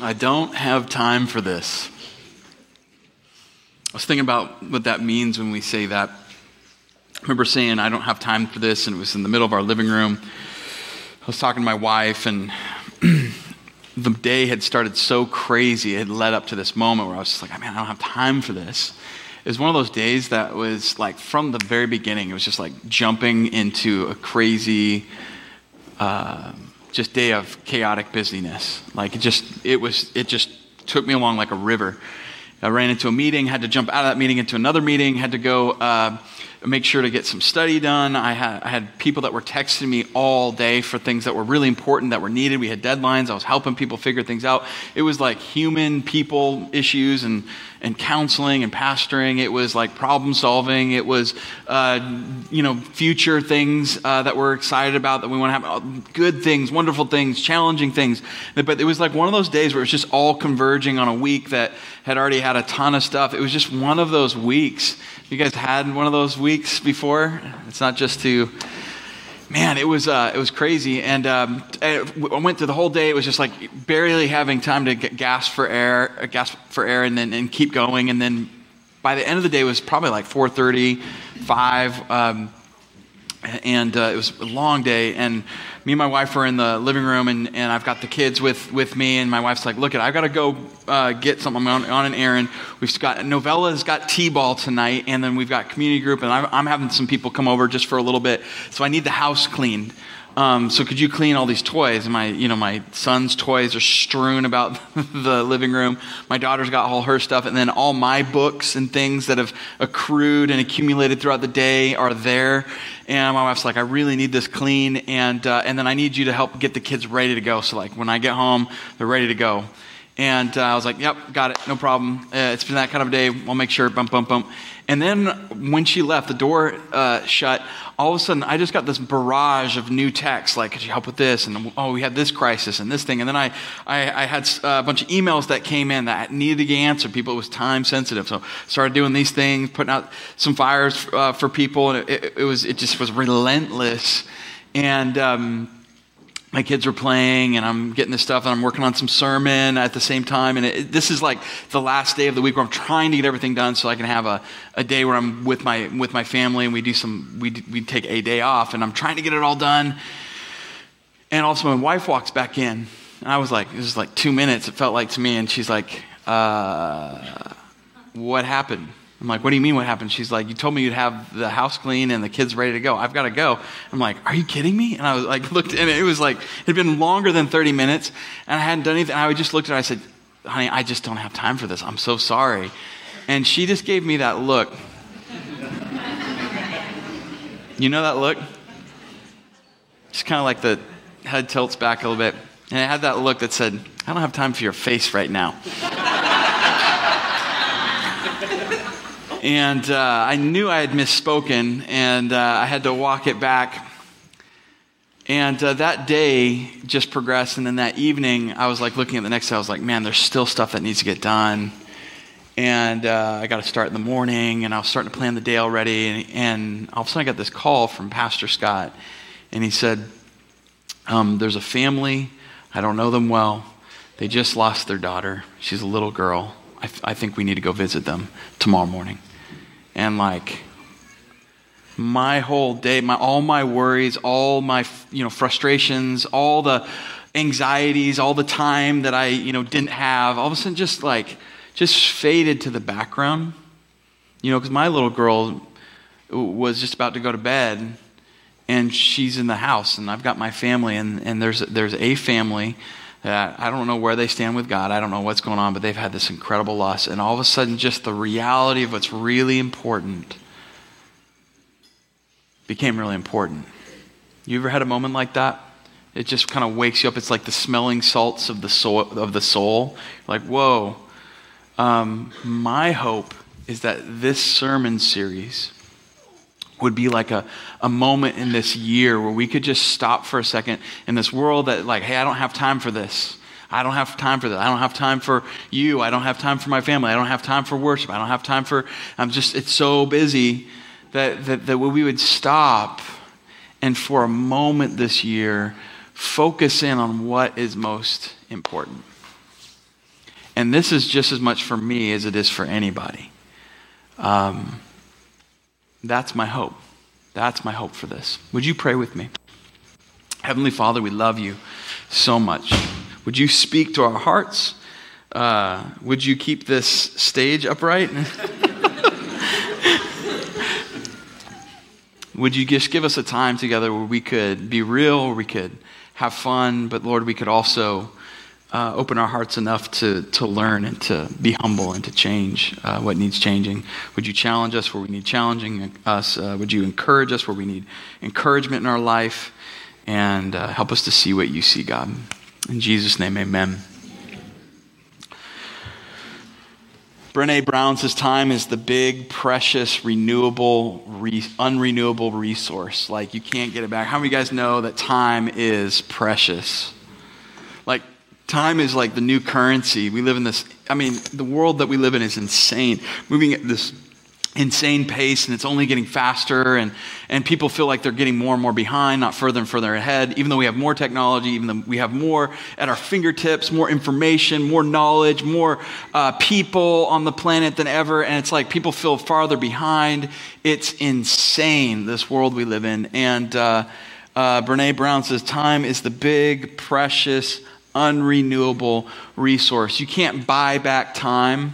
I don't have time for this. I was thinking about what that means when we say that. I remember saying, I don't have time for this, and it was in the middle of our living room. I was talking to my wife, and the day had started so crazy. It had led up to this moment where I was just like, man, I don't have time for this. It was one of those days that was like from the very beginning, it was just like jumping into a crazy, uh, just day of chaotic busyness. Like it just, it was, it just took me along like a river. I ran into a meeting, had to jump out of that meeting into another meeting, had to go uh, make sure to get some study done. I had, I had people that were texting me all day for things that were really important, that were needed. We had deadlines. I was helping people figure things out. It was like human people issues and, and counseling and pastoring. It was like problem solving. It was, uh, you know, future things uh, that we're excited about that we want to have good things, wonderful things, challenging things. But it was like one of those days where it was just all converging on a week that had already had a ton of stuff. It was just one of those weeks. You guys had one of those weeks before? It's not just to man, it was uh, it was crazy, and um, I went through the whole day. It was just like barely having time to gasp for air, uh, gasp for air, and then and keep going. And then by the end of the day, it was probably like 4:30, 5, um, and uh, it was a long day. And me and my wife were in the living room, and, and I've got the kids with, with me, and my wife's like, "Look, at I've got to go uh, get something. On, on, an errand. We've got Novella's got t-ball tonight, and then we've got community group, and I'm, I'm having some people come over just for a little bit. So I need the house cleaned." Um, so could you clean all these toys? And my, you know, my son's toys are strewn about the living room. My daughter's got all her stuff, and then all my books and things that have accrued and accumulated throughout the day are there. And my wife's like, I really need this clean, and uh, and then I need you to help get the kids ready to go. So like when I get home, they're ready to go. And uh, I was like, Yep, got it, no problem. Uh, it's been that kind of a day. I'll make sure. Bump, bump, bump. And then when she left, the door uh, shut. All of a sudden, I just got this barrage of new texts like, could you help with this? And oh, we had this crisis and this thing. And then I, I, I had a bunch of emails that came in that needed to get answered. People, it was time sensitive. So started doing these things, putting out some fires uh, for people. And it, it, it, was, it just was relentless. And, um, my kids are playing and I'm getting this stuff and I'm working on some sermon at the same time. And it, this is like the last day of the week where I'm trying to get everything done so I can have a, a day where I'm with my, with my family and we do some, we, we take a day off and I'm trying to get it all done. And also my wife walks back in and I was like, it was like two minutes, it felt like to me. And she's like, uh, what happened? I'm like, what do you mean what happened? She's like, you told me you'd have the house clean and the kids ready to go. I've got to go. I'm like, are you kidding me? And I was like, looked, and it was like, it had been longer than 30 minutes and I hadn't done anything. I just looked at her, I said, honey, I just don't have time for this. I'm so sorry. And she just gave me that look. you know that look? Just kind of like the head tilts back a little bit. And it had that look that said, I don't have time for your face right now. And uh, I knew I had misspoken, and uh, I had to walk it back. And uh, that day just progressed. And then that evening, I was like looking at the next day, I was like, man, there's still stuff that needs to get done. And uh, I got to start in the morning, and I was starting to plan the day already. And, and all of a sudden, I got this call from Pastor Scott, and he said, um, There's a family, I don't know them well. They just lost their daughter. She's a little girl. I, th- I think we need to go visit them tomorrow morning and like my whole day, my all my worries, all my you know frustrations, all the anxieties, all the time that I you know didn't have, all of a sudden just like just faded to the background. You know, because my little girl was just about to go to bed, and she's in the house, and I've got my family, and, and there's there's a family that I don't know where they stand with God. I don't know what's going on, but they've had this incredible loss. And all of a sudden, just the reality of what's really important became really important. You ever had a moment like that? It just kind of wakes you up. It's like the smelling salts of the soul. Of the soul. Like, whoa. Um, my hope is that this sermon series would be like a, a moment in this year where we could just stop for a second in this world that, like, hey, I don't have time for this. I don't have time for that. I don't have time for you. I don't have time for my family. I don't have time for worship. I don't have time for, I'm just, it's so busy that, that, that we would stop and for a moment this year focus in on what is most important. And this is just as much for me as it is for anybody. Um, that's my hope. That's my hope for this. Would you pray with me? Heavenly Father, we love you so much. Would you speak to our hearts? Uh, would you keep this stage upright? would you just give us a time together where we could be real, we could have fun, but Lord, we could also uh, open our hearts enough to, to learn and to be humble and to change uh, what needs changing. Would you challenge us where we need challenging us? Uh, would you encourage us where we need encouragement in our life? And uh, help us to see what you see, God. In Jesus' name, amen. Brene Brown says time is the big, precious, renewable, re- unrenewable resource. Like you can't get it back. How many of you guys know that time is precious? Like Time is like the new currency. We live in this, I mean, the world that we live in is insane. Moving at this insane pace and it's only getting faster and, and people feel like they're getting more and more behind not further and further ahead even though we have more technology even though we have more at our fingertips more information more knowledge more uh, people on the planet than ever and it's like people feel farther behind it's insane this world we live in and uh, uh, brene brown says time is the big precious unrenewable resource. You can't buy back time.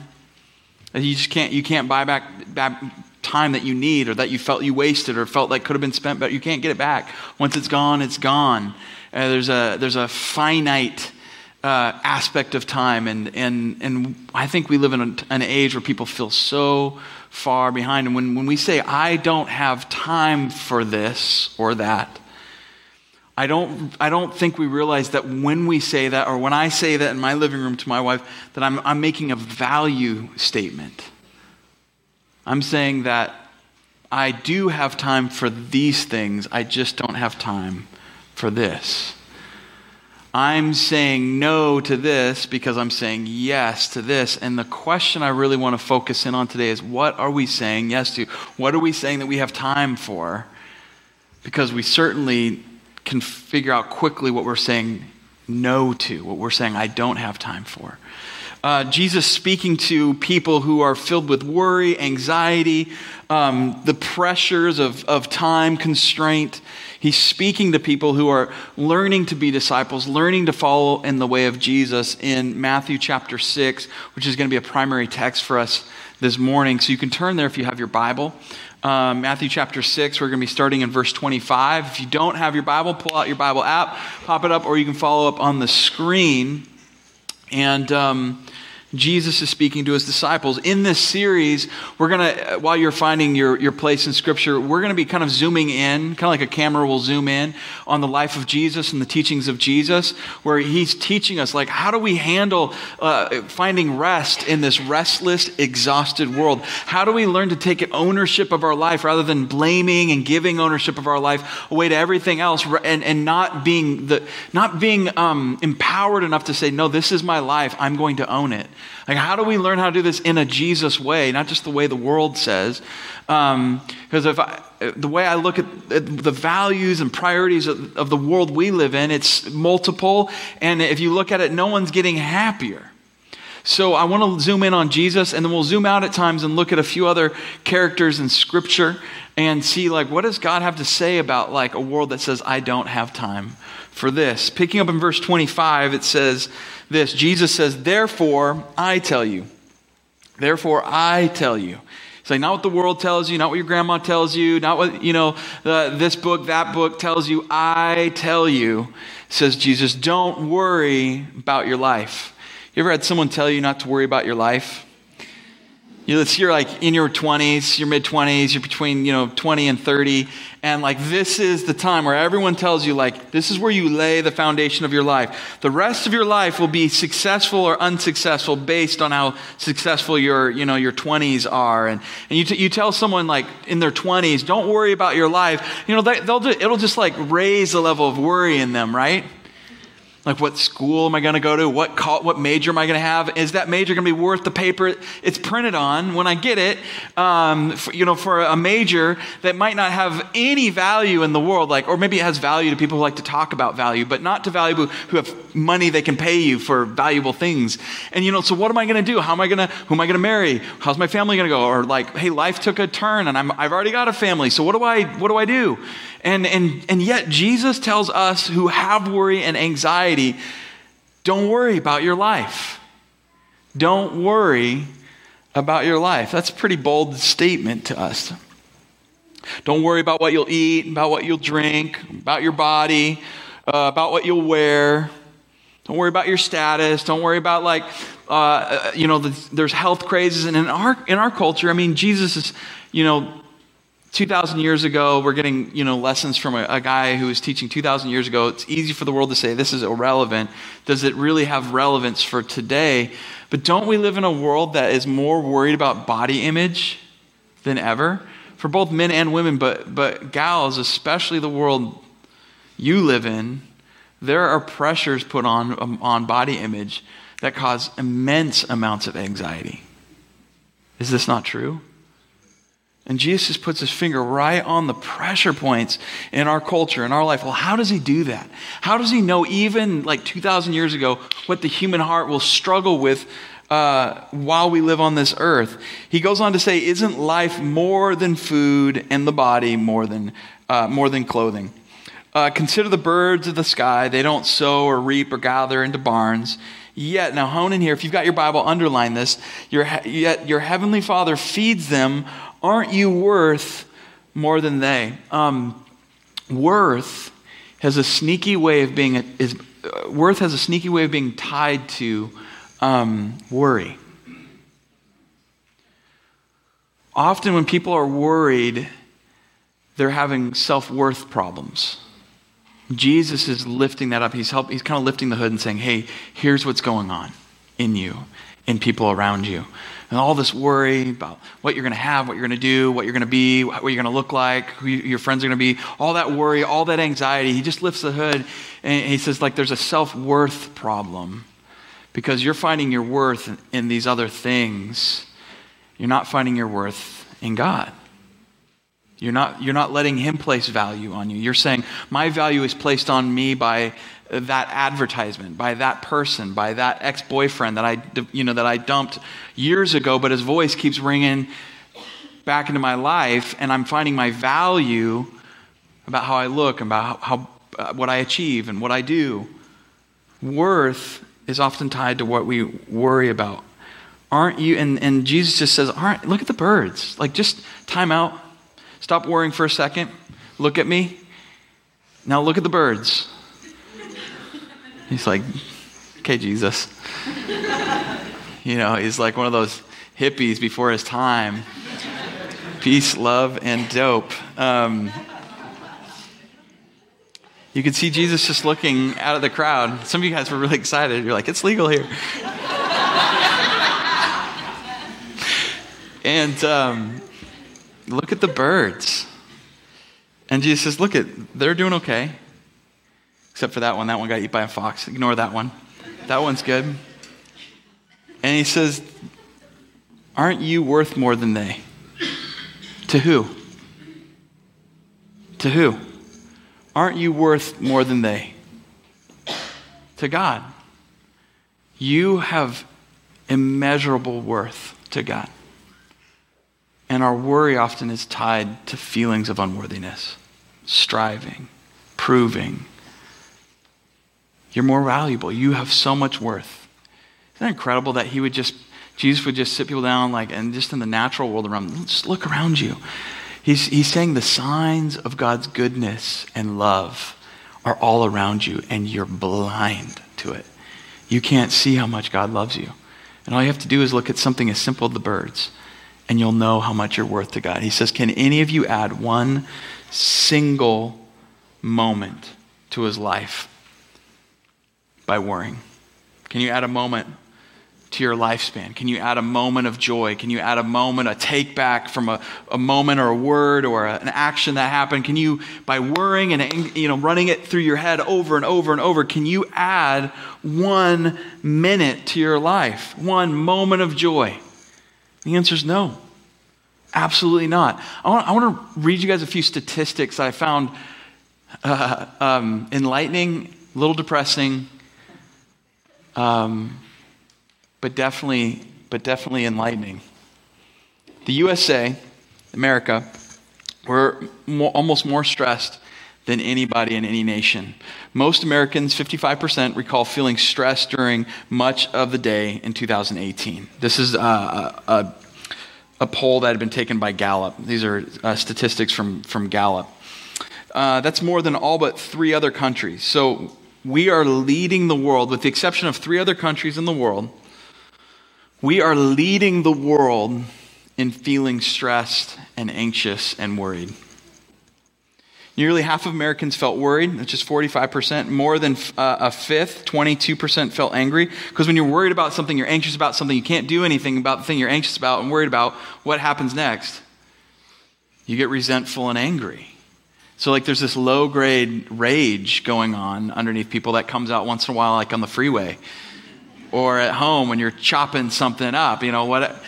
You just can't, you can't buy back, back time that you need or that you felt you wasted or felt like could have been spent, but you can't get it back. Once it's gone, it's gone. Uh, there's, a, there's a finite uh, aspect of time, and, and, and I think we live in an age where people feel so far behind. And when, when we say, I don't have time for this or that, I don't, I don't think we realize that when we say that, or when I say that in my living room to my wife, that I'm, I'm making a value statement. I'm saying that I do have time for these things, I just don't have time for this. I'm saying no to this because I'm saying yes to this. And the question I really want to focus in on today is what are we saying yes to? What are we saying that we have time for? Because we certainly can figure out quickly what we're saying no to, what we're saying I don't have time for. Uh, Jesus speaking to people who are filled with worry, anxiety, um, the pressures of, of time constraint. He's speaking to people who are learning to be disciples, learning to follow in the way of Jesus in Matthew chapter 6, which is going to be a primary text for us this morning. So you can turn there if you have your Bible. Um, Matthew chapter 6, we're going to be starting in verse 25. If you don't have your Bible, pull out your Bible app, pop it up, or you can follow up on the screen. And um, Jesus is speaking to his disciples. In this series, we're going to, while you're finding your, your place in Scripture, we're going to be kind of zooming in, kind of like a camera will zoom in on the life of Jesus and the teachings of Jesus, where he's teaching us, like, how do we handle uh, finding rest in this restless, exhausted world? How do we learn to take ownership of our life rather than blaming and giving ownership of our life away to everything else and, and not being, the, not being um, empowered enough to say, no, this is my life, I'm going to own it. Like, how do we learn how to do this in a Jesus way, not just the way the world says? Because um, if I, the way I look at the values and priorities of, of the world we live in, it's multiple. And if you look at it, no one's getting happier. So I want to zoom in on Jesus, and then we'll zoom out at times and look at a few other characters in Scripture and see, like, what does God have to say about, like, a world that says, I don't have time for this? Picking up in verse 25, it says, this Jesus says, Therefore, I tell you. Therefore, I tell you. It's like not what the world tells you, not what your grandma tells you, not what, you know, uh, this book, that book tells you. I tell you, says Jesus, don't worry about your life. You ever had someone tell you not to worry about your life? You're like in your 20s, your mid 20s, you're between, you know, 20 and 30. And like this is the time where everyone tells you, like, this is where you lay the foundation of your life. The rest of your life will be successful or unsuccessful based on how successful your, you know, your 20s are. And, and you, t- you tell someone like in their 20s, don't worry about your life. You know, they, they'll do, it'll just like raise the level of worry in them, right? Like, what school am I going to go to? What, call, what major am I going to have? Is that major going to be worth the paper it's printed on when I get it? Um, for, you know, for a major that might not have any value in the world, like, or maybe it has value to people who like to talk about value, but not to value who have money they can pay you for valuable things. And, you know, so what am I going to do? How am I going to, who am I going to marry? How's my family going to go? Or like, hey, life took a turn and I'm, I've already got a family. So what do I, what do I do? And, and, and yet, Jesus tells us who have worry and anxiety don't worry about your life. Don't worry about your life. That's a pretty bold statement to us. Don't worry about what you'll eat, about what you'll drink, about your body, uh, about what you'll wear. Don't worry about your status. Don't worry about like, uh, uh you know, the, there's health crazes, and in our in our culture, I mean, Jesus is, you know, 2,000 years ago, we're getting you know, lessons from a, a, guy who was teaching 2,000 years ago. It's easy for the world to say this is irrelevant. Does it really have relevance for today? But don't we live in a world that is more worried about body image than ever? For both men and women, but, but gals, especially the world you live in, there are pressures put on, um, on body image that cause immense amounts of anxiety. Is this not true? And Jesus puts his finger right on the pressure points in our culture, in our life. Well, how does he do that? How does he know, even like 2,000 years ago, what the human heart will struggle with uh, while we live on this earth? He goes on to say, Isn't life more than food and the body more than, uh, more than clothing? Uh, consider the birds of the sky. They don't sow or reap or gather into barns. Yet, now hone in here. If you've got your Bible, underline this. Your, yet your heavenly Father feeds them Aren't you worth more than they? Um, worth has a sneaky way of being is uh, worth has a sneaky way of being tied to um, worry. Often, when people are worried, they're having self worth problems. Jesus is lifting that up. He's, help, he's kind of lifting the hood and saying, hey, here's what's going on in you, in people around you and all this worry about what you're going to have, what you're going to do, what you're going to be, what you're going to look like, who your friends are going to be, all that worry, all that anxiety. He just lifts the hood and he says, like, there's a self worth problem because you're finding your worth in these other things. You're not finding your worth in God. You're not, you're not letting Him place value on you. You're saying, My value is placed on me by that advertisement, by that person, by that ex-boyfriend that I, you know, that I dumped years ago, but his voice keeps ringing back into my life, and I'm finding my value about how I look, about how, how uh, what I achieve and what I do. Worth is often tied to what we worry about. Aren't you? And, and Jesus just says, aren't, look at the birds. Like, just time out. Stop worrying for a second. Look at me. Now look at the birds. He's like, okay, Jesus. you know, he's like one of those hippies before his time. Peace, love, and dope. Um, you could see Jesus just looking out of the crowd. Some of you guys were really excited. You're like, it's legal here. and um, look at the birds. And Jesus says, look at, they're doing okay. Except for that one. That one got eaten by a fox. Ignore that one. That one's good. And he says, Aren't you worth more than they? To who? To who? Aren't you worth more than they? To God. You have immeasurable worth to God. And our worry often is tied to feelings of unworthiness, striving, proving, you're more valuable. You have so much worth. Isn't that incredible that he would just, Jesus would just sit people down, like, and just in the natural world around, just look around you. He's, he's saying the signs of God's goodness and love are all around you, and you're blind to it. You can't see how much God loves you. And all you have to do is look at something as simple as the birds, and you'll know how much you're worth to God. He says, Can any of you add one single moment to his life by worrying? Can you add a moment to your lifespan? Can you add a moment of joy? Can you add a moment, a take back from a, a moment or a word or a, an action that happened? Can you, by worrying and you know, running it through your head over and over and over, can you add one minute to your life? One moment of joy? The answer is no. Absolutely not. I want, I want to read you guys a few statistics that I found uh, um, enlightening, a little depressing, um, but definitely, but definitely enlightening. The USA, America, we're more, almost more stressed than anybody in any nation. Most Americans, 55%, recall feeling stressed during much of the day in 2018. This is a, a, a poll that had been taken by Gallup. These are uh, statistics from, from Gallup. Uh, that's more than all but three other countries. So we are leading the world, with the exception of three other countries in the world, we are leading the world in feeling stressed and anxious and worried. Nearly half of Americans felt worried, which is 45%. More than uh, a fifth, 22%, felt angry. Because when you're worried about something, you're anxious about something, you can't do anything about the thing you're anxious about and worried about, what happens next? You get resentful and angry. So, like, there's this low grade rage going on underneath people that comes out once in a while, like on the freeway or at home when you're chopping something up, you know, what.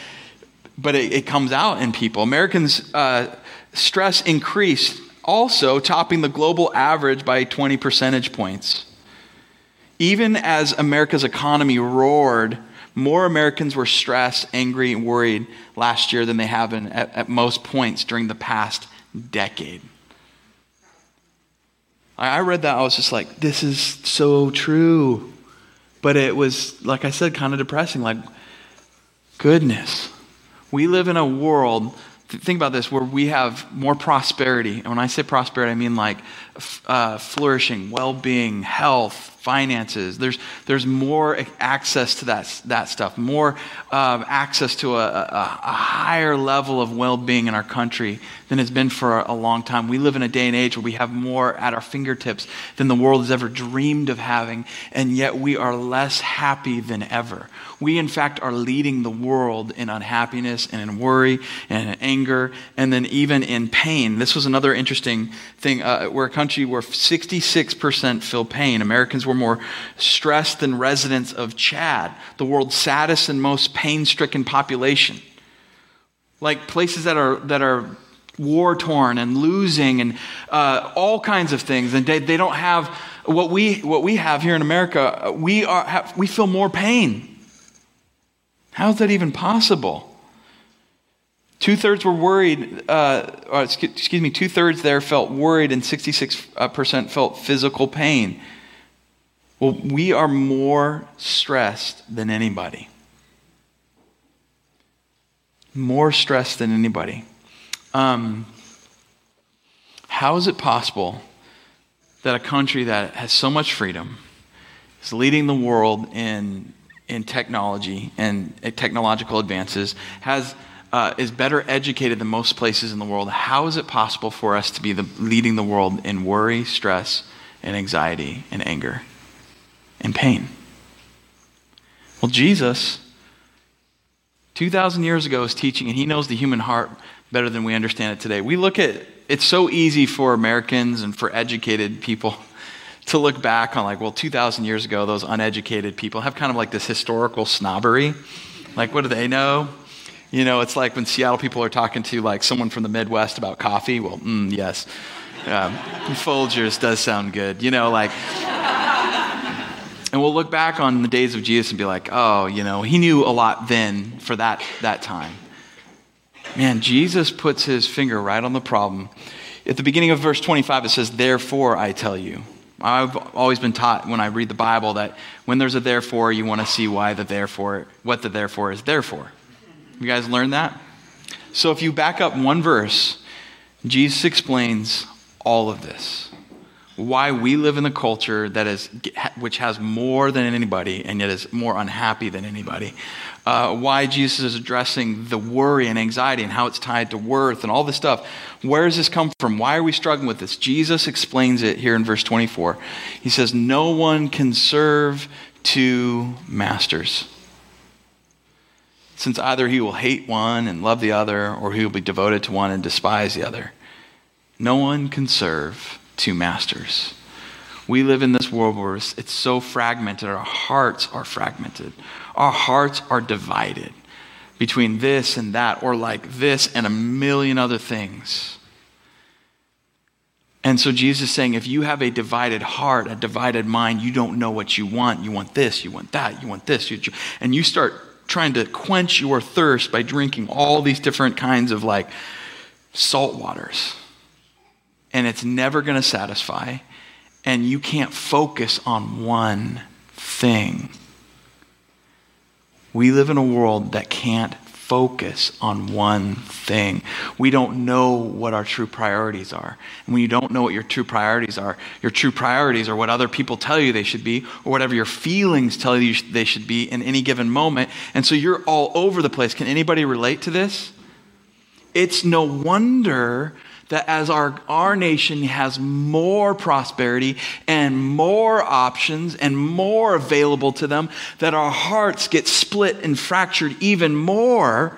But it, it comes out in people. Americans' uh, stress increased, also topping the global average by 20 percentage points. Even as America's economy roared, more Americans were stressed, angry, and worried last year than they have been at, at most points during the past decade. I read that, I was just like, this is so true. But it was, like I said, kind of depressing. Like, goodness. We live in a world, think about this, where we have more prosperity. And when I say prosperity, I mean like uh, flourishing, well being, health, finances. There's, there's more access to that, that stuff, more uh, access to a, a, a, higher level of well being in our country than has been for a long time. We live in a day and age where we have more at our fingertips than the world has ever dreamed of having, and yet we are less happy than ever. We, in fact, are leading the world in unhappiness and in worry and in anger and then even in pain. This was another interesting thing. Uh, we're a country where 66% feel pain. Americans were more stressed than residents of Chad, the world's saddest and most pain stricken population. Like places that are, that are war torn and losing and uh, all kinds of things. And they, they don't have what we, what we have here in America. We, are, have, we feel more pain. How is that even possible? Two thirds were worried, uh, or excuse me, two thirds there felt worried, and 66% felt physical pain. Well, we are more stressed than anybody. More stressed than anybody. Um, how is it possible that a country that has so much freedom is leading the world in, in technology and uh, technological advances, has, uh, is better educated than most places in the world? How is it possible for us to be the, leading the world in worry, stress, and anxiety and anger and pain? Well, Jesus, 2,000 years ago, is teaching, and he knows the human heart better than we understand it today. We look at it's so easy for Americans and for educated people to look back on like, well, 2,000 years ago, those uneducated people have kind of like this historical snobbery. Like, what do they know? You know, it's like when Seattle people are talking to like someone from the Midwest about coffee. Well, mm, yes, um, Folgers does sound good. You know, like, and we'll look back on the days of Jesus and be like, oh, you know, he knew a lot then for that that time. Man, Jesus puts his finger right on the problem. At the beginning of verse 25, it says, Therefore I tell you. I've always been taught when I read the Bible that when there's a therefore, you want to see why the therefore, what the therefore is there for. You guys learned that? So if you back up one verse, Jesus explains all of this. Why we live in a culture that is, which has more than anybody and yet is more unhappy than anybody uh, why Jesus is addressing the worry and anxiety and how it's tied to worth and all this stuff. Where does this come from? Why are we struggling with this? Jesus explains it here in verse 24. He says, No one can serve two masters. Since either he will hate one and love the other, or he will be devoted to one and despise the other. No one can serve two masters. We live in this world where it's so fragmented, our hearts are fragmented. Our hearts are divided between this and that, or like this and a million other things. And so Jesus is saying, if you have a divided heart, a divided mind, you don't know what you want. You want this, you want that, you want this. and you start trying to quench your thirst by drinking all these different kinds of like salt waters. And it's never going to satisfy. And you can't focus on one thing. We live in a world that can't focus on one thing. We don't know what our true priorities are. And when you don't know what your true priorities are, your true priorities are what other people tell you they should be, or whatever your feelings tell you they should be in any given moment. And so you're all over the place. Can anybody relate to this? It's no wonder that as our, our nation has more prosperity and more options and more available to them, that our hearts get split and fractured even more.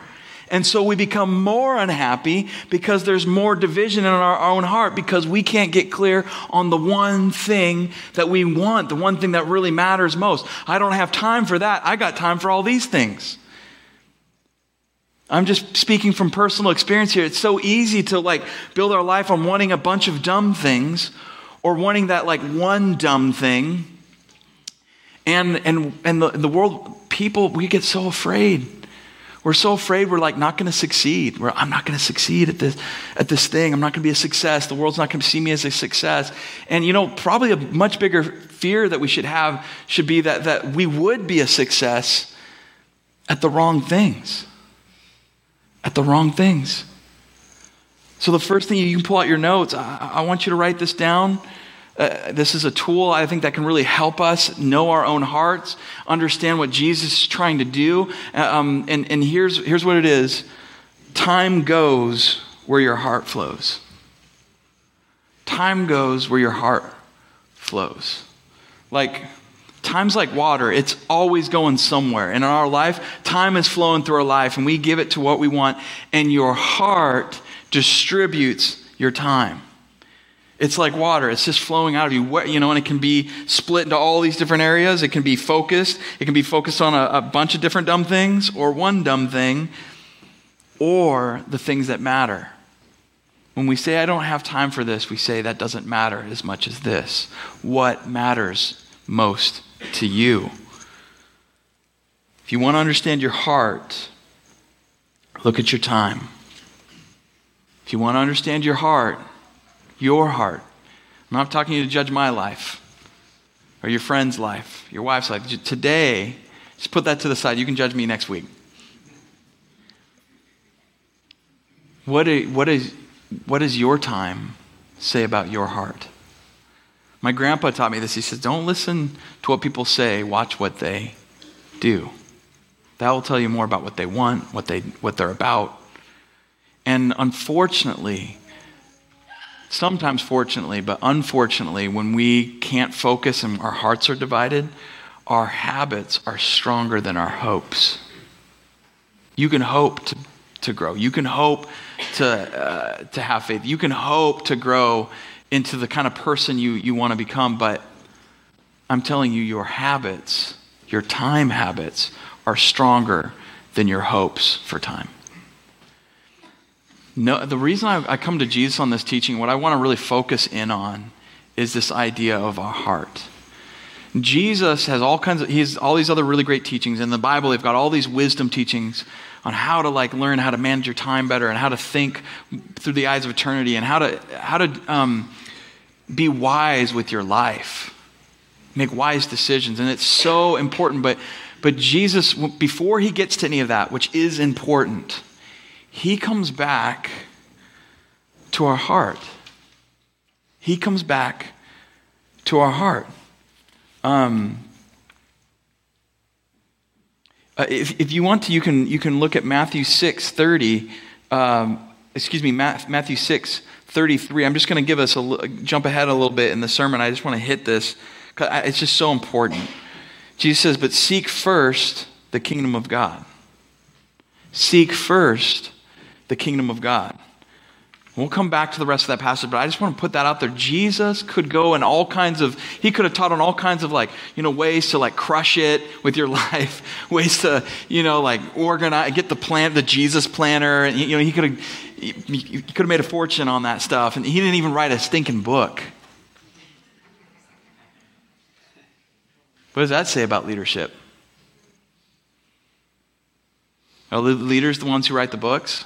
And so we become more unhappy because there's more division in our own heart because we can't get clear on the one thing that we want, the one thing that really matters most. I don't have time for that. I got time for all these things. I'm just speaking from personal experience here. It's so easy to like build our life on wanting a bunch of dumb things or wanting that like one dumb thing. And and and the, the world people we get so afraid. We're so afraid we're like not going to succeed. We're, I'm not going to succeed at this at this thing. I'm not going to be a success. The world's not going to see me as a success. And you know, probably a much bigger fear that we should have should be that that we would be a success at the wrong things at the wrong things. So, the first thing you can pull out your notes, I, I want you to write this down. Uh, this is a tool I think that can really help us know our own hearts, understand what Jesus is trying to do. Uh, um, and and here's, here's what it is time goes where your heart flows. Time goes where your heart flows. Like, Time's like water, it's always going somewhere. And in our life, time is flowing through our life, and we give it to what we want, and your heart distributes your time. It's like water, it's just flowing out of you, you know, and it can be split into all these different areas. It can be focused, it can be focused on a, a bunch of different dumb things, or one dumb thing, or the things that matter. When we say, I don't have time for this, we say that doesn't matter as much as this. What matters most to you. If you want to understand your heart, look at your time. If you want to understand your heart, your heart, I'm not talking to you to judge my life or your friend's life, your wife's life. Today, just put that to the side. You can judge me next week. What, is, what, is, what does your time say about your heart? My grandpa taught me this. He says, Don't listen to what people say, watch what they do. That will tell you more about what they want, what, they, what they're about. And unfortunately, sometimes fortunately, but unfortunately, when we can't focus and our hearts are divided, our habits are stronger than our hopes. You can hope to, to grow. You can hope to, uh, to have faith. You can hope to grow into the kind of person you, you want to become, but I'm telling you, your habits, your time habits, are stronger than your hopes for time. No, the reason I, I come to Jesus on this teaching, what I want to really focus in on is this idea of our heart. Jesus has all kinds of, he has all these other really great teachings. In the Bible, they've got all these wisdom teachings on how to like learn how to manage your time better and how to think through the eyes of eternity and how to, how to, um, be wise with your life, make wise decisions. And it's so important. But, but Jesus, before he gets to any of that, which is important, he comes back to our heart. He comes back to our heart. Um, uh, if, if you want to, you can, you can look at Matthew 6 30. Um, excuse me, Matthew 6 33. I'm just going to give us a jump ahead a little bit in the sermon. I just want to hit this it's just so important. Jesus says, But seek first the kingdom of God. Seek first the kingdom of God. We'll come back to the rest of that passage, but I just want to put that out there. Jesus could go in all kinds of, he could have taught on all kinds of like, you know, ways to like crush it with your life, ways to, you know, like organize, get the plan, the Jesus planner. And, you know, he could have, he, he could have made a fortune on that stuff. And he didn't even write a stinking book. What does that say about leadership? Are the leaders the ones who write the books?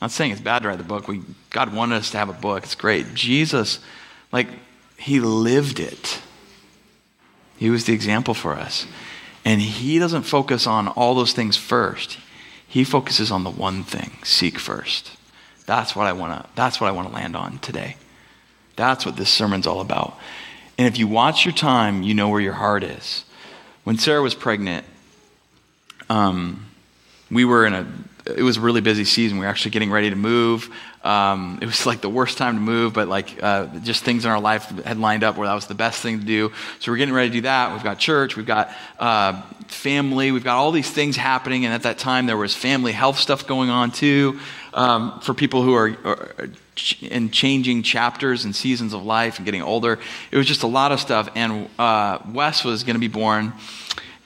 I'm not saying it's bad to write the book. We, God wanted us to have a book. It's great. Jesus, like, he lived it. He was the example for us. And he doesn't focus on all those things first. He focuses on the one thing, seek first. That's what I want to that's what I want to land on today. That's what this sermon's all about. And if you watch your time, you know where your heart is. When Sarah was pregnant, um, we were in a it was a really busy season. We were actually getting ready to move. Um, it was like the worst time to move, but like uh, just things in our life had lined up where that was the best thing to do. So we're getting ready to do that. We've got church, we've got uh, family, we've got all these things happening. And at that time, there was family health stuff going on too um, for people who are, are in changing chapters and seasons of life and getting older. It was just a lot of stuff. And uh, Wes was going to be born.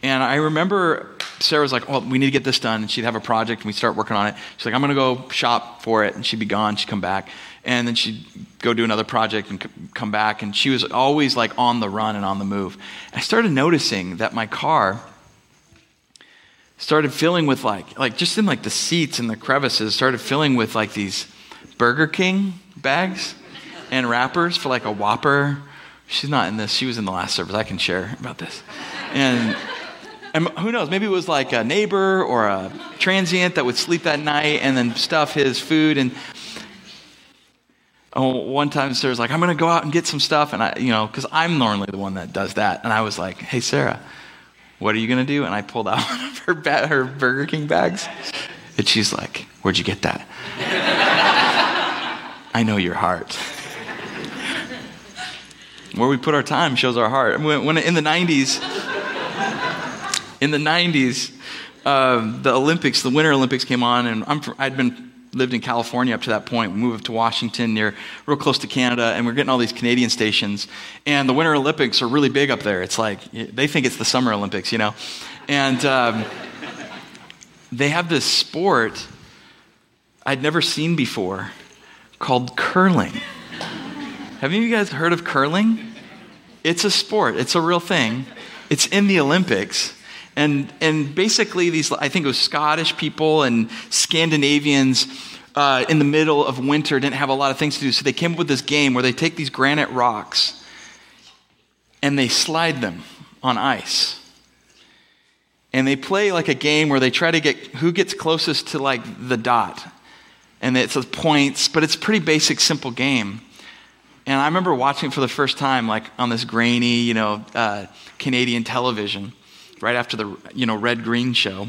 And I remember Sarah was like, Well, we need to get this done. And she'd have a project and we'd start working on it. She's like, I'm going to go shop for it. And she'd be gone. She'd come back. And then she'd go do another project and come back. And she was always like on the run and on the move. I started noticing that my car started filling with like, like just in like the seats and the crevices, started filling with like these Burger King bags and wrappers for like a Whopper. She's not in this. She was in the last service. I can share about this. And and who knows, maybe it was like a neighbor or a transient that would sleep that night and then stuff his food. And oh, one time Sarah's like, I'm going to go out and get some stuff. And I, you know, because I'm normally the one that does that. And I was like, hey, Sarah, what are you going to do? And I pulled out one of her, ba- her Burger King bags. And she's like, where'd you get that? I know your heart. Where we put our time shows our heart. When, when in the 90s, in the 90s, uh, the Olympics, the Winter Olympics came on, and from, I'd been lived in California up to that point. We moved to Washington, near real close to Canada, and we're getting all these Canadian stations. And the Winter Olympics are really big up there. It's like they think it's the Summer Olympics, you know. And um, they have this sport I'd never seen before called curling. Have any of you guys heard of curling? It's a sport. It's a real thing. It's in the Olympics. And, and basically, these, I think it was Scottish people and Scandinavians uh, in the middle of winter didn't have a lot of things to do. So they came up with this game where they take these granite rocks and they slide them on ice. And they play like a game where they try to get who gets closest to like the dot. And it's points, but it's a pretty basic, simple game. And I remember watching it for the first time, like on this grainy, you know, uh, Canadian television right after the you know red green show.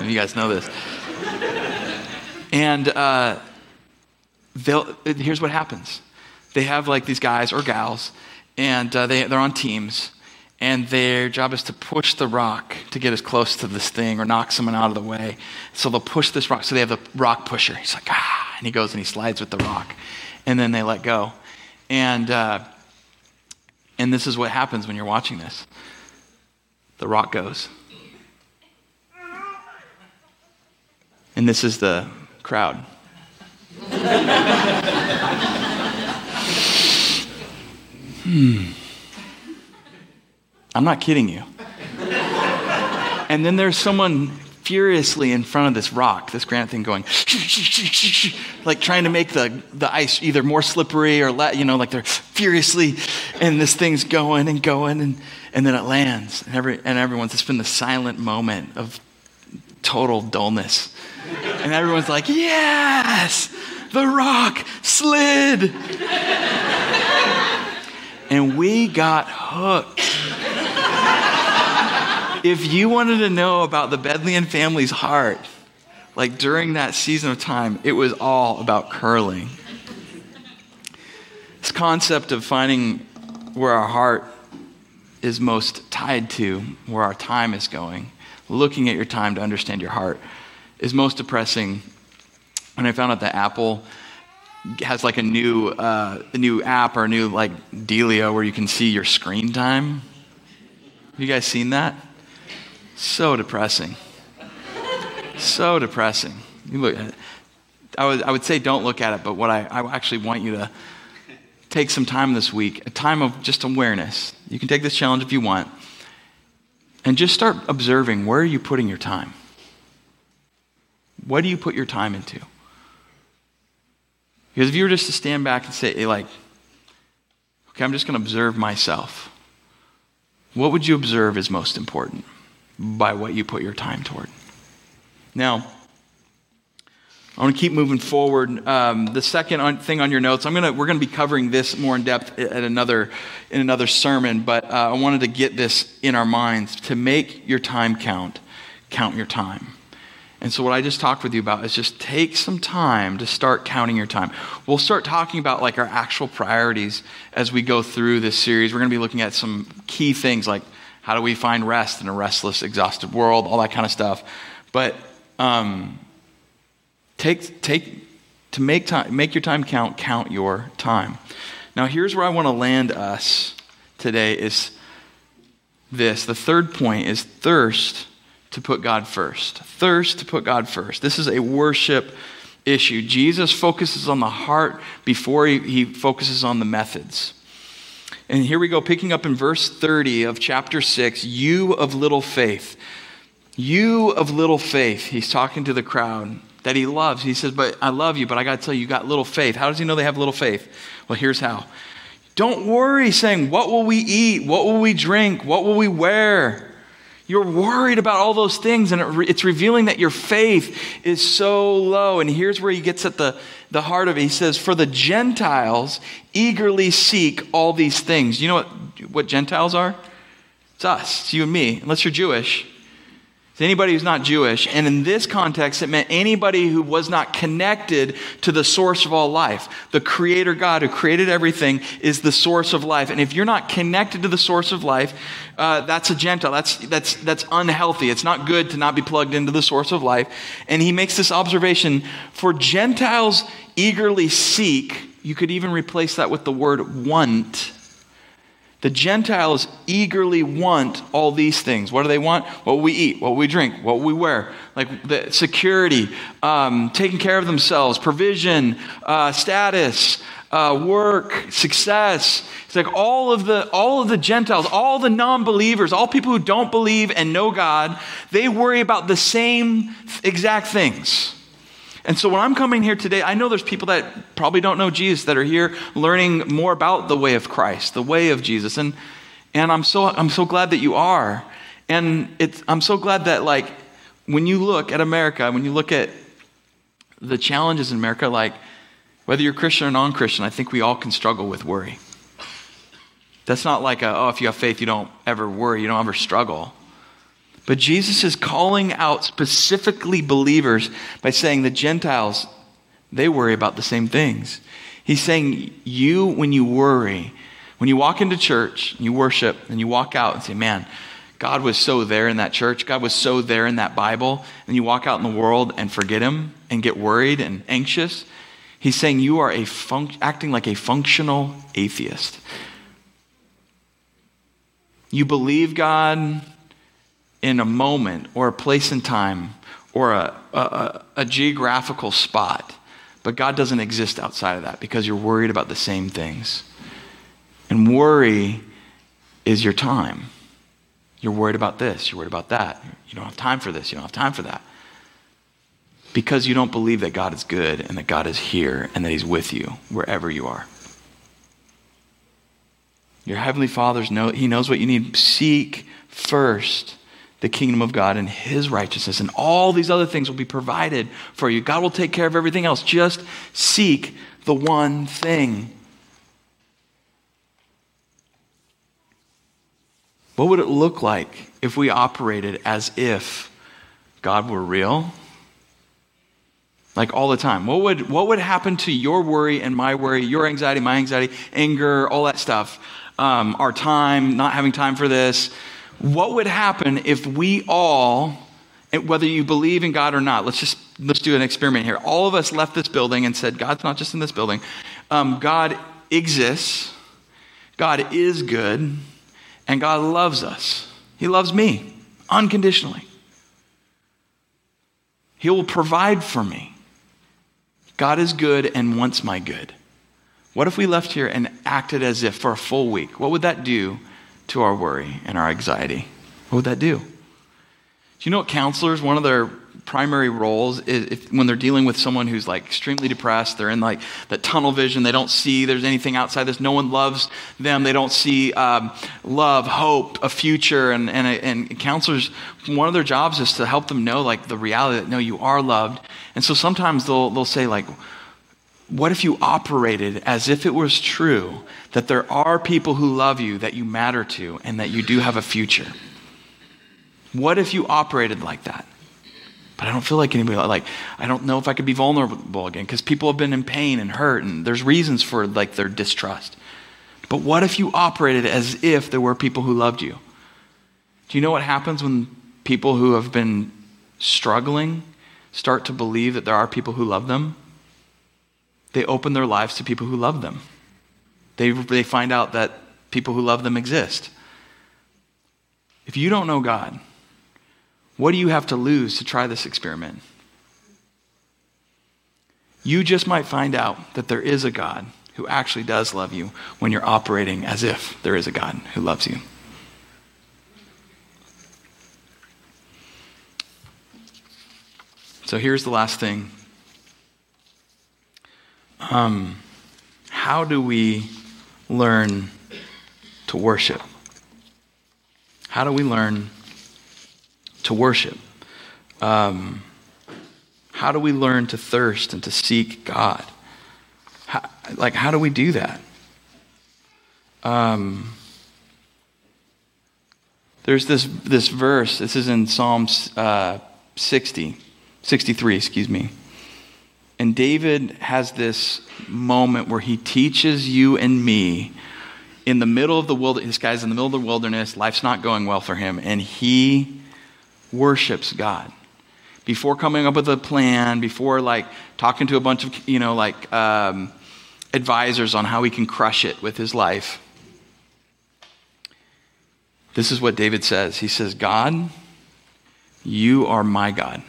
you guys know this. And uh, here's what happens: they have like these guys or gals, and uh, they they're on teams, and their job is to push the rock to get as close to this thing or knock someone out of the way. So they'll push this rock. So they have the rock pusher. He's like ah, and he goes and he slides with the rock, and then they let go, and. Uh, and this is what happens when you're watching this the rock goes. And this is the crowd. hmm. I'm not kidding you. And then there's someone furiously in front of this rock, this granite thing, going, like trying to make the, the ice either more slippery or, let, you know, like they're furiously, and this thing's going and going. And and then it lands, and, every, and everyone's, it's been the silent moment of total dullness. And everyone's like, yes, the rock slid. and we got hooked. if you wanted to know about the Bedlian family's heart, like during that season of time, it was all about curling. This concept of finding where our heart is most tied to, where our time is going, looking at your time to understand your heart is most depressing. And I found out that Apple has like a new, uh, a new app or a new like dealio where you can see your screen time. You guys seen that? So depressing. so depressing. You look, I would, I would say don't look at it, but what I, I actually want you to take some time this week, a time of just awareness. You can take this challenge if you want, and just start observing where are you putting your time? What do you put your time into? Because if you were just to stand back and say, like, okay, I'm just going to observe myself, what would you observe is most important by what you put your time toward? Now, I want to keep moving forward. Um, the second thing on your notes, I'm gonna, we're to be covering this more in depth at another, in another sermon, but uh, I wanted to get this in our minds to make your time count, count your time. And so, what I just talked with you about is just take some time to start counting your time. We'll start talking about like our actual priorities as we go through this series. We're to be looking at some key things like how do we find rest in a restless, exhausted world, all that kind of stuff. But um, Take, take, to make, time, make your time count, count your time. Now, here's where I want to land us today is this. The third point is thirst to put God first. Thirst to put God first. This is a worship issue. Jesus focuses on the heart before he, he focuses on the methods. And here we go, picking up in verse 30 of chapter 6 You of little faith. You of little faith. He's talking to the crowd that he loves. He says, But I love you, but I got to tell you, you got little faith. How does he know they have little faith? Well, here's how. Don't worry, saying, What will we eat? What will we drink? What will we wear? You're worried about all those things, and it's revealing that your faith is so low. And here's where he gets at the, the heart of it. He says, For the Gentiles eagerly seek all these things. You know what, what Gentiles are? It's us, it's you and me, unless you're Jewish. It's anybody who's not Jewish. And in this context, it meant anybody who was not connected to the source of all life. The creator God who created everything is the source of life. And if you're not connected to the source of life, uh, that's a Gentile. That's, that's, that's unhealthy. It's not good to not be plugged into the source of life. And he makes this observation for Gentiles eagerly seek, you could even replace that with the word want the Gentiles eagerly want all these things. What do they want? What we eat, what we drink, what we wear, like the security, um, taking care of themselves, provision, uh, status, uh, work, success. It's like all of the all of the Gentiles, all the non-believers, all people who don't believe and know God, they worry about the same exact things. And so when I'm coming here today, I know there's people that probably don't know Jesus that are here learning more about the way of Christ, the way of Jesus. And, and I'm, so, I'm so glad that you are. And it's, I'm so glad that, like, when you look at America, when you look at the challenges in America, like, whether you're Christian or non Christian, I think we all can struggle with worry. That's not like, a, oh, if you have faith, you don't ever worry, you don't ever struggle. But Jesus is calling out specifically believers by saying the Gentiles, they worry about the same things. He's saying, you, when you worry, when you walk into church, you worship, and you walk out and say, man, God was so there in that church. God was so there in that Bible. And you walk out in the world and forget Him and get worried and anxious. He's saying you are a func- acting like a functional atheist. You believe God, in a moment or a place in time or a, a, a, geographical spot. But God doesn't exist outside of that because you're worried about the same things. And worry is your time. You're worried about this, you're worried about that. You don't have time for this, you don't have time for that. Because you don't believe that God is good and that God is here and that He's with you wherever you are. Your Heavenly Father's know He knows what you need. Seek first the kingdom of God and his righteousness, and all these other things will be provided for you. God will take care of everything else. Just seek the one thing. What would it look like if we operated as if God were real? Like all the time. What would, what would happen to your worry and my worry, your anxiety, my anxiety, anger, all that stuff? Um, our time, not having time for this, What would happen if we all, whether you believe in God or not, let's just let's do an experiment here. All of us left this building and said, God's not just in this building. Um, God exists. God is good, and God loves us. He loves me unconditionally. He will provide for me. God is good and wants my good. What if we left here and acted as if for a full week? What would that do to our worry and our anxiety? What would that do? Do you know what counselors, one of their primary roles is if, when they're dealing with someone who's like extremely depressed, they're in like that tunnel vision, they don't see there's anything outside this, no one loves them, they don't see um, love, hope, a future. And, and, and counselors, one of their jobs is to help them know like the reality that no, you are loved. And so sometimes they'll, they'll say, like, what if you operated as if it was true that there are people who love you, that you matter to, and that you do have a future? What if you operated like that? But I don't feel like anybody, like, I don't know if I could be vulnerable again because people have been in pain and hurt and there's reasons for like their distrust. But what if you operated as if there were people who loved you? Do you know what happens when people who have been struggling start to believe that there are people who love them? They open their lives to people who love them. They, they find out that people who love them exist. If you don't know God, what do you have to lose to try this experiment? You just might find out that there is a God who actually does love you when you're operating as if there is a God who loves you. So here's the last thing. Um, how do we learn to worship? How do we learn to worship? Um, how do we learn to thirst and to seek God? How, like, how do we do that? Um, there's this, this verse, this is in Psalms uh, 60, 63, excuse me. And David has this moment where he teaches you and me in the middle of the wilderness. This guy's in the middle of the wilderness, life's not going well for him, and he worships God. Before coming up with a plan, before like talking to a bunch of, you know, like um, advisors on how he can crush it with his life, this is what David says. He says, God, you are my God.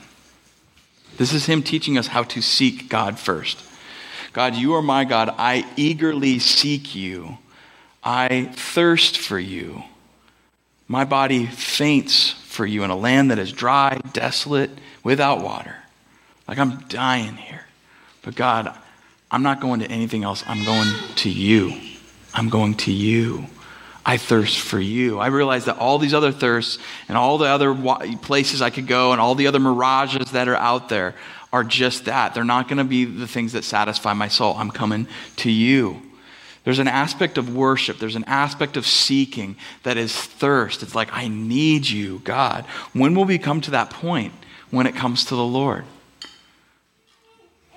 This is him teaching us how to seek God first. God, you are my God. I eagerly seek you. I thirst for you. My body faints for you in a land that is dry, desolate, without water. Like I'm dying here. But God, I'm not going to anything else. I'm going to you. I'm going to you. I thirst for you. I realize that all these other thirsts and all the other places I could go and all the other mirages that are out there are just that. They're not going to be the things that satisfy my soul. I'm coming to you. There's an aspect of worship, there's an aspect of seeking that is thirst. It's like, I need you, God. When will we come to that point when it comes to the Lord?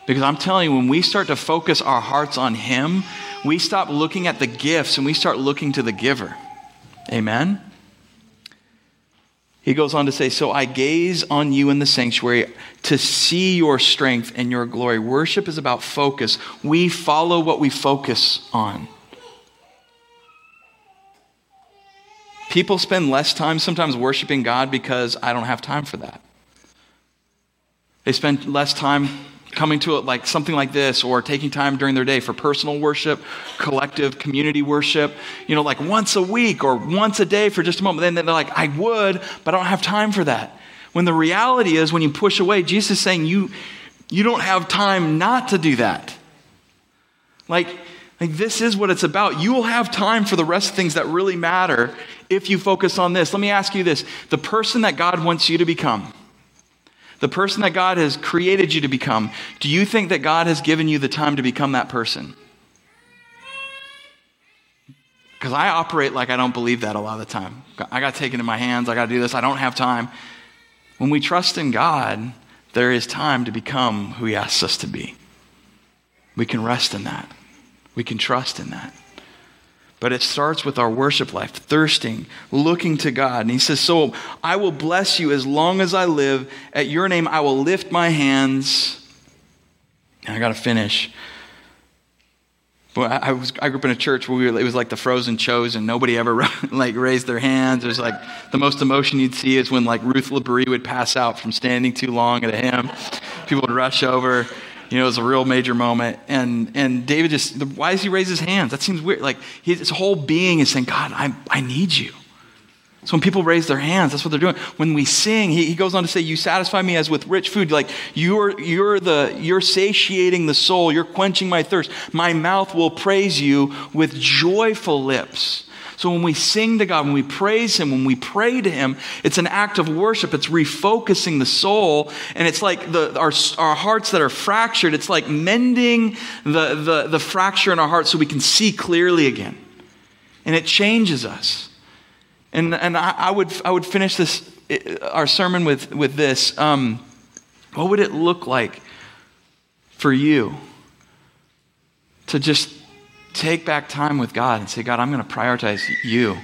Because I'm telling you, when we start to focus our hearts on Him, we stop looking at the gifts and we start looking to the giver. Amen? He goes on to say, So I gaze on you in the sanctuary to see your strength and your glory. Worship is about focus. We follow what we focus on. People spend less time sometimes worshiping God because I don't have time for that. They spend less time coming to it like something like this or taking time during their day for personal worship, collective community worship, you know, like once a week or once a day for just a moment. Then they're like, I would, but I don't have time for that. When the reality is, when you push away, Jesus is saying you, you don't have time not to do that. Like, like, this is what it's about. You will have time for the rest of things that really matter if you focus on this. Let me ask you this the person that God wants you to become, the person that God has created you to become, do you think that God has given you the time to become that person? Because I operate like I don't believe that a lot of the time. I got taken in my hands. I got to do this. I don't have time. When we trust in God, there is time to become who He asks us to be. We can rest in that. We can trust in that. But it starts with our worship life, thirsting, looking to God. And he says, So I will bless you as long as I live. At your name I will lift my hands. And I got to finish. But I, was, I grew up in a church where we were, it was like the frozen chosen. Nobody ever like raised their hands. It was like the most emotion you'd see is when like Ruth Labrie would pass out from standing too long at a hymn. People would rush over. You know, it was a real major moment. And, and David just, why does he raise his hands? That seems weird. Like his whole being is saying, God, I, I need you. So when people raise their hands, that's what they're doing. When we sing, he, he goes on to say, You satisfy me as with rich food. Like you're, you're, the, you're satiating the soul, you're quenching my thirst. My mouth will praise you with joyful lips. So when we sing to God, when we praise Him, when we pray to Him, it's an act of worship. It's refocusing the soul. And it's like the, our, our hearts that are fractured, it's like mending the, the, the fracture in our hearts so we can see clearly again. And it changes us. And, and I, I, would, I would finish this, our sermon with, with this. Um, what would it look like for you to just take back time with God and say, God, I'm going to prioritize you?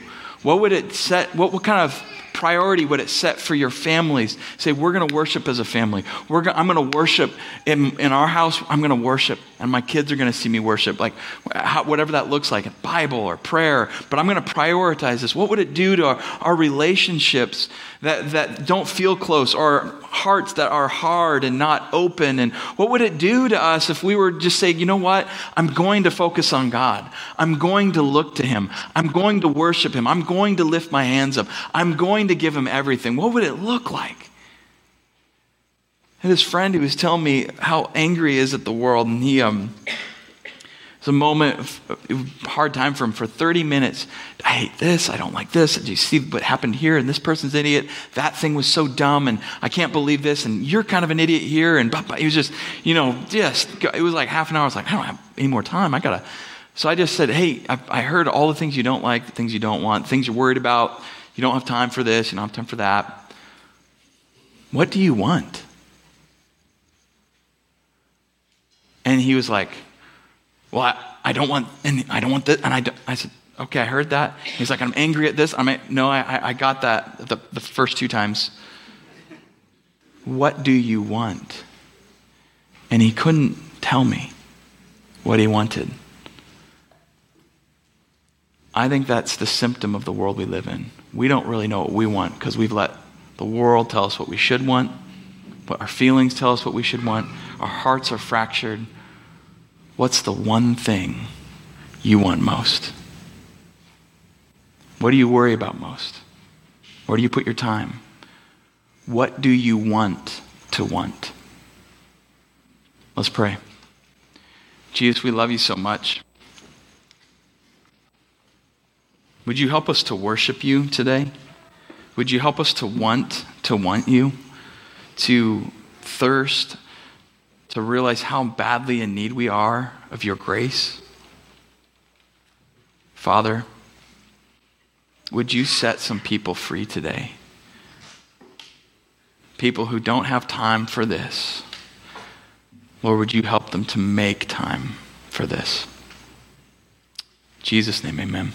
What would it set, what, what kind of priority would it set for your families? Say, we're going to worship as a family. We're I'm going to worship in, in our house. I'm going to worship, and my kids are going to see me worship, like how, whatever that looks like, Bible or prayer. But I'm going to prioritize this. What would it do to our, our relationships that, that don't feel close, or hearts that are hard and not open? And what would it do to us if we were just saying, you know what? I'm going to focus on God. I'm going to look to Him. I'm going to worship Him. I'm going to lift my hands up. I'm going to give Him everything. What would it look like? And this friend, he was telling me how angry he is at the world, and he, um, it's a moment, of, hard time for him for 30 minutes. I hate this. I don't like this. Did you see what happened here? And this person's an idiot. That thing was so dumb, and I can't believe this. And you're kind of an idiot here. And he was just, you know, just, it was like half an hour. I was like, I don't have any more time. I got to. So I just said, hey, I, I heard all the things you don't like, the things you don't want, things you're worried about. You don't have time for this. You don't have time for that. What do you want? And he was like, well, I, I don't want, and I don't want this. And I, I said, okay, I heard that. He's like, I'm angry at this. I'm no, I, I got that the, the first two times. What do you want? And he couldn't tell me what he wanted. I think that's the symptom of the world we live in. We don't really know what we want because we've let the world tell us what we should want, but our feelings tell us what we should want. Our hearts are fractured. What's the one thing you want most? What do you worry about most? Where do you put your time? What do you want to want? Let's pray. Jesus, we love you so much. Would you help us to worship you today? Would you help us to want to want you, to thirst to realize how badly in need we are of your grace. Father, would you set some people free today? People who don't have time for this. Lord, would you help them to make time for this? In Jesus' name, amen.